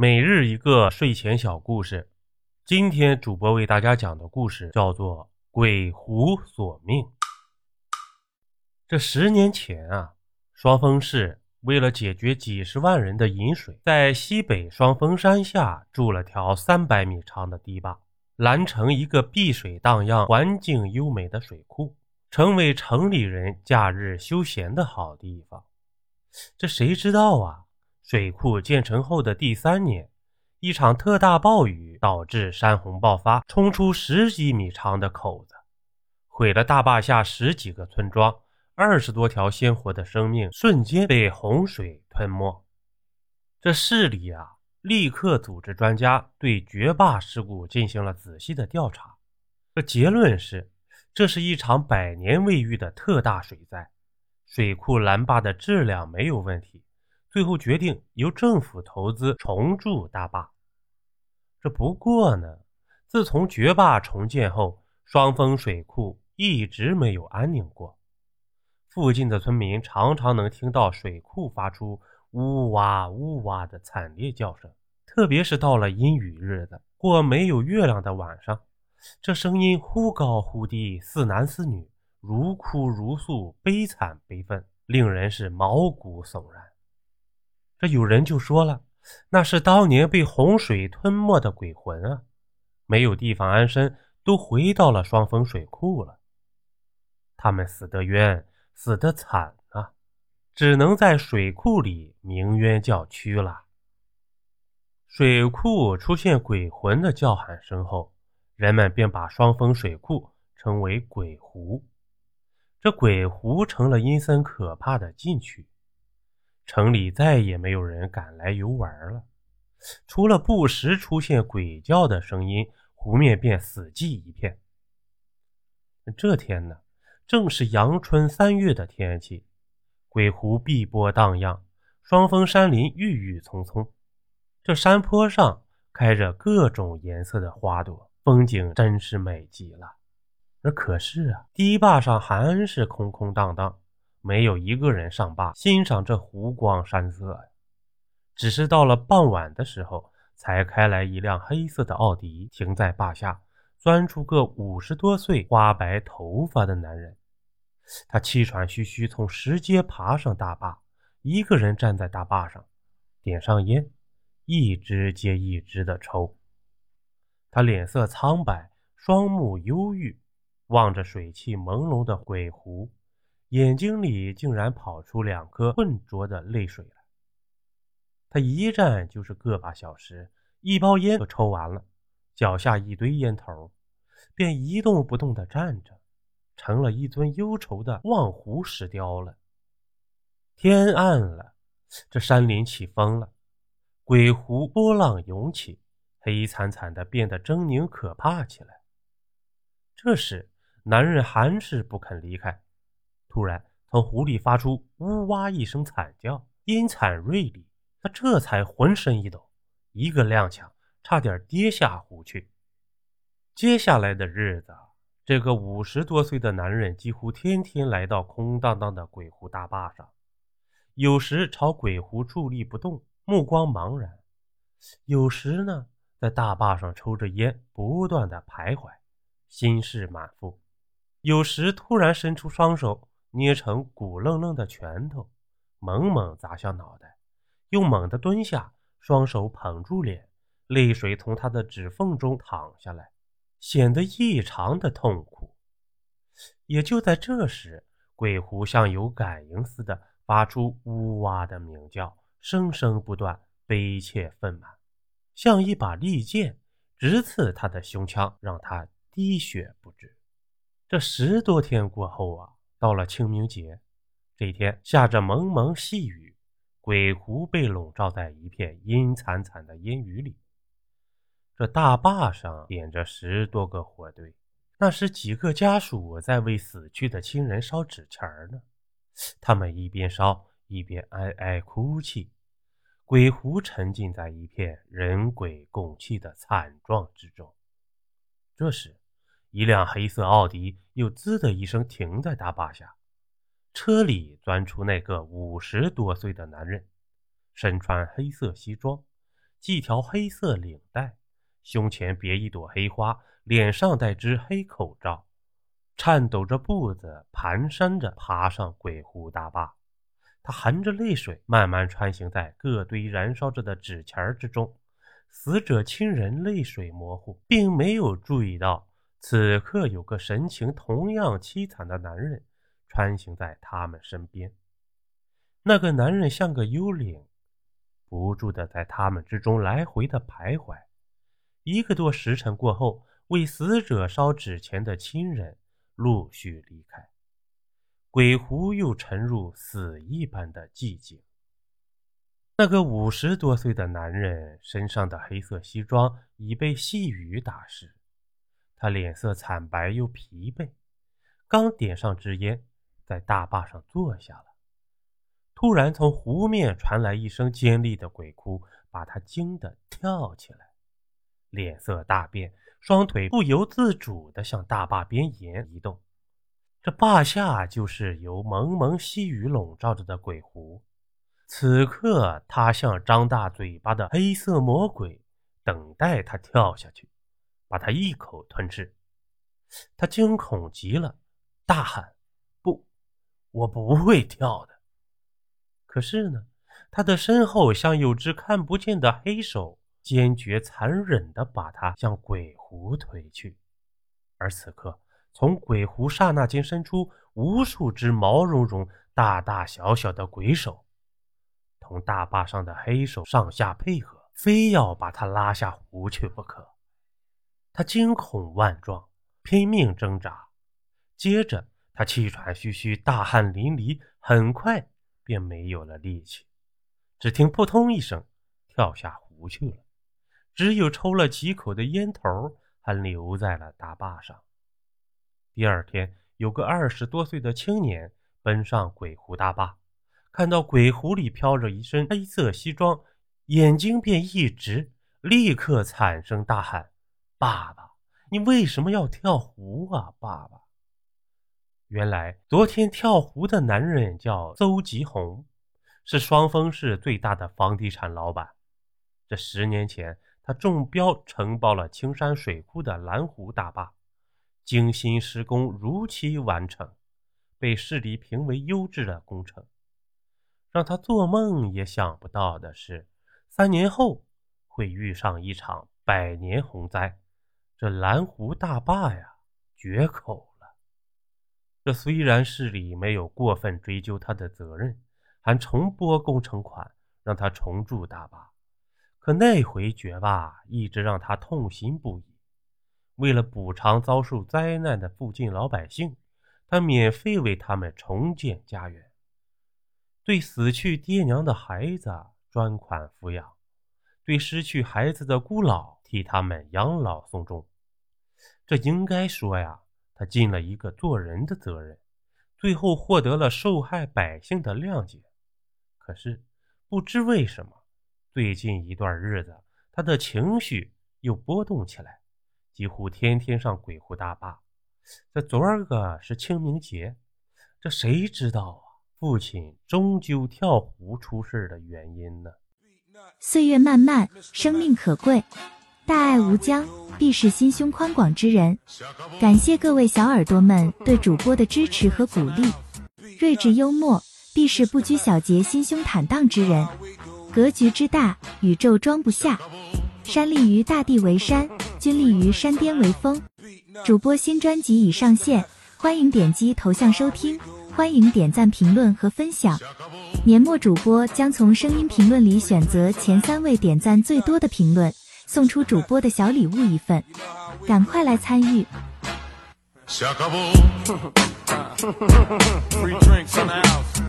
每日一个睡前小故事，今天主播为大家讲的故事叫做《鬼狐索命》。这十年前啊，双峰市为了解决几十万人的饮水，在西北双峰山下筑了条三百米长的堤坝，拦成一个碧水荡漾、环境优美的水库，成为城里人假日休闲的好地方。这谁知道啊？水库建成后的第三年，一场特大暴雨导致山洪爆发，冲出十几米长的口子，毁了大坝下十几个村庄，二十多条鲜活的生命瞬间被洪水吞没。这市里啊，立刻组织专家对决坝事故进行了仔细的调查。这结论是，这是一场百年未遇的特大水灾，水库拦坝的质量没有问题。最后决定由政府投资重筑大坝。这不过呢，自从决坝重建后，双峰水库一直没有安宁过。附近的村民常常能听到水库发出呜哇呜哇的惨烈叫声，特别是到了阴雨日子或没有月亮的晚上，这声音忽高忽低，似男似女，如哭如诉，悲惨悲愤，令人是毛骨悚然。这有人就说了，那是当年被洪水吞没的鬼魂啊，没有地方安身，都回到了双峰水库了。他们死得冤，死得惨啊，只能在水库里鸣冤叫屈了。水库出现鬼魂的叫喊声后，人们便把双峰水库称为鬼湖，这鬼湖成了阴森可怕的禁区。城里再也没有人敢来游玩了，除了不时出现鬼叫的声音，湖面便死寂一片。这天呢，正是阳春三月的天气，鬼湖碧波荡漾，双峰山林郁郁葱葱。这山坡上开着各种颜色的花朵，风景真是美极了。可是啊，堤坝上还是空空荡荡。没有一个人上坝欣赏这湖光山色呀，只是到了傍晚的时候，才开来一辆黑色的奥迪，停在坝下，钻出个五十多岁、花白头发的男人。他气喘吁吁从石阶爬上大坝，一个人站在大坝上，点上烟，一支接一支的抽。他脸色苍白，双目忧郁，望着水汽朦胧的鬼湖。眼睛里竟然跑出两颗浑浊的泪水来。他一站就是个把小时，一包烟都抽完了，脚下一堆烟头，便一动不动地站着，成了一尊忧愁的望湖石雕了。天暗了，这山林起风了，鬼湖波浪涌起，黑惨惨的，变得狰狞可怕起来。这时，男人还是不肯离开。突然，从湖里发出“呜哇”一声惨叫，阴惨锐利。他这才浑身一抖，一个踉跄，差点跌下湖去。接下来的日子，这个五十多岁的男人几乎天天来到空荡荡的鬼湖大坝上，有时朝鬼湖伫立不动，目光茫然；有时呢，在大坝上抽着烟，不断的徘徊，心事满腹；有时突然伸出双手。捏成鼓愣愣的拳头，猛猛砸向脑袋，又猛地蹲下，双手捧住脸，泪水从他的指缝中淌下来，显得异常的痛苦。也就在这时，鬼狐像有感应似的发出呜哇的鸣叫，声声不断，悲切愤满，像一把利剑直刺他的胸腔，让他滴血不止。这十多天过后啊。到了清明节，这天下着蒙蒙细雨，鬼湖被笼罩在一片阴惨惨的阴雨里。这大坝上点着十多个火堆，那是几个家属在为死去的亲人烧纸钱儿呢。他们一边烧一边哀哀哭泣，鬼湖沉浸在一片人鬼共泣的惨状之中。这时，一辆黑色奥迪又滋的一声停在大坝下，车里钻出那个五十多岁的男人，身穿黑色西装，系条黑色领带，胸前别一朵黑花，脸上戴只黑口罩，颤抖着步子，蹒跚着爬上鬼湖大坝。他含着泪水，慢慢穿行在各堆燃烧着的纸钱之中。死者亲人泪水模糊，并没有注意到，此刻有个神情同样凄惨的男人穿行在他们身边。那个男人像个幽灵，不住地在他们之中来回的徘徊。一个多时辰过后，为死者烧纸钱的亲人陆续离开。鬼湖又沉入死一般的寂静。那个五十多岁的男人身上的黑色西装已被细雨打湿，他脸色惨白又疲惫，刚点上支烟，在大坝上坐下了。突然，从湖面传来一声尖利的鬼哭，把他惊得跳起来，脸色大变，双腿不由自主地向大坝边沿移动。这坝下就是由蒙蒙细雨笼罩着的鬼湖，此刻他像张大嘴巴的黑色魔鬼，等待他跳下去，把他一口吞吃。他惊恐极了，大喊：“不，我不会跳的！”可是呢，他的身后像有只看不见的黑手，坚决残忍地把他向鬼湖推去，而此刻。从鬼湖刹那间伸出无数只毛茸茸、大大小小的鬼手，同大坝上的黑手上下配合，非要把他拉下湖去不可。他惊恐万状，拼命挣扎，接着他气喘吁吁、大汗淋漓，很快便没有了力气，只听扑通一声，跳下湖去了。只有抽了几口的烟头还留在了大坝上。第二天，有个二十多岁的青年奔上鬼湖大坝，看到鬼湖里飘着一身黑色西装，眼睛便一直，立刻惨声大喊：“爸爸，你为什么要跳湖啊？爸爸！”原来，昨天跳湖的男人叫邹吉红，是双峰市最大的房地产老板。这十年前，他中标承包了青山水库的蓝湖大坝。精心施工，如期完成，被市里评为优质的工程。让他做梦也想不到的是，三年后会遇上一场百年洪灾，这蓝湖大坝呀决口了。这虽然市里没有过分追究他的责任，还重拨工程款让他重筑大坝，可那回绝坝一直让他痛心不已。为了补偿遭受灾难的附近老百姓，他免费为他们重建家园，对死去爹娘的孩子专款抚养，对失去孩子的孤老替他们养老送终。这应该说呀，他尽了一个做人的责任，最后获得了受害百姓的谅解。可是不知为什么，最近一段日子，他的情绪又波动起来。几乎天天上鬼湖大坝，这昨儿个是清明节，这谁知道啊？父亲终究跳湖出事的原因呢？岁月漫漫，生命可贵，大爱无疆，必是心胸宽广之人。感谢各位小耳朵们对主播的支持和鼓励。睿智幽默，必是不拘小节、心胸坦荡之人。格局之大，宇宙装不下。山立于大地为山。君立于山巅为峰。主播新专辑已上线，欢迎点击头像收听，欢迎点赞、评论和分享。年末主播将从声音评论里选择前三位点赞最多的评论，送出主播的小礼物一份，赶快来参与！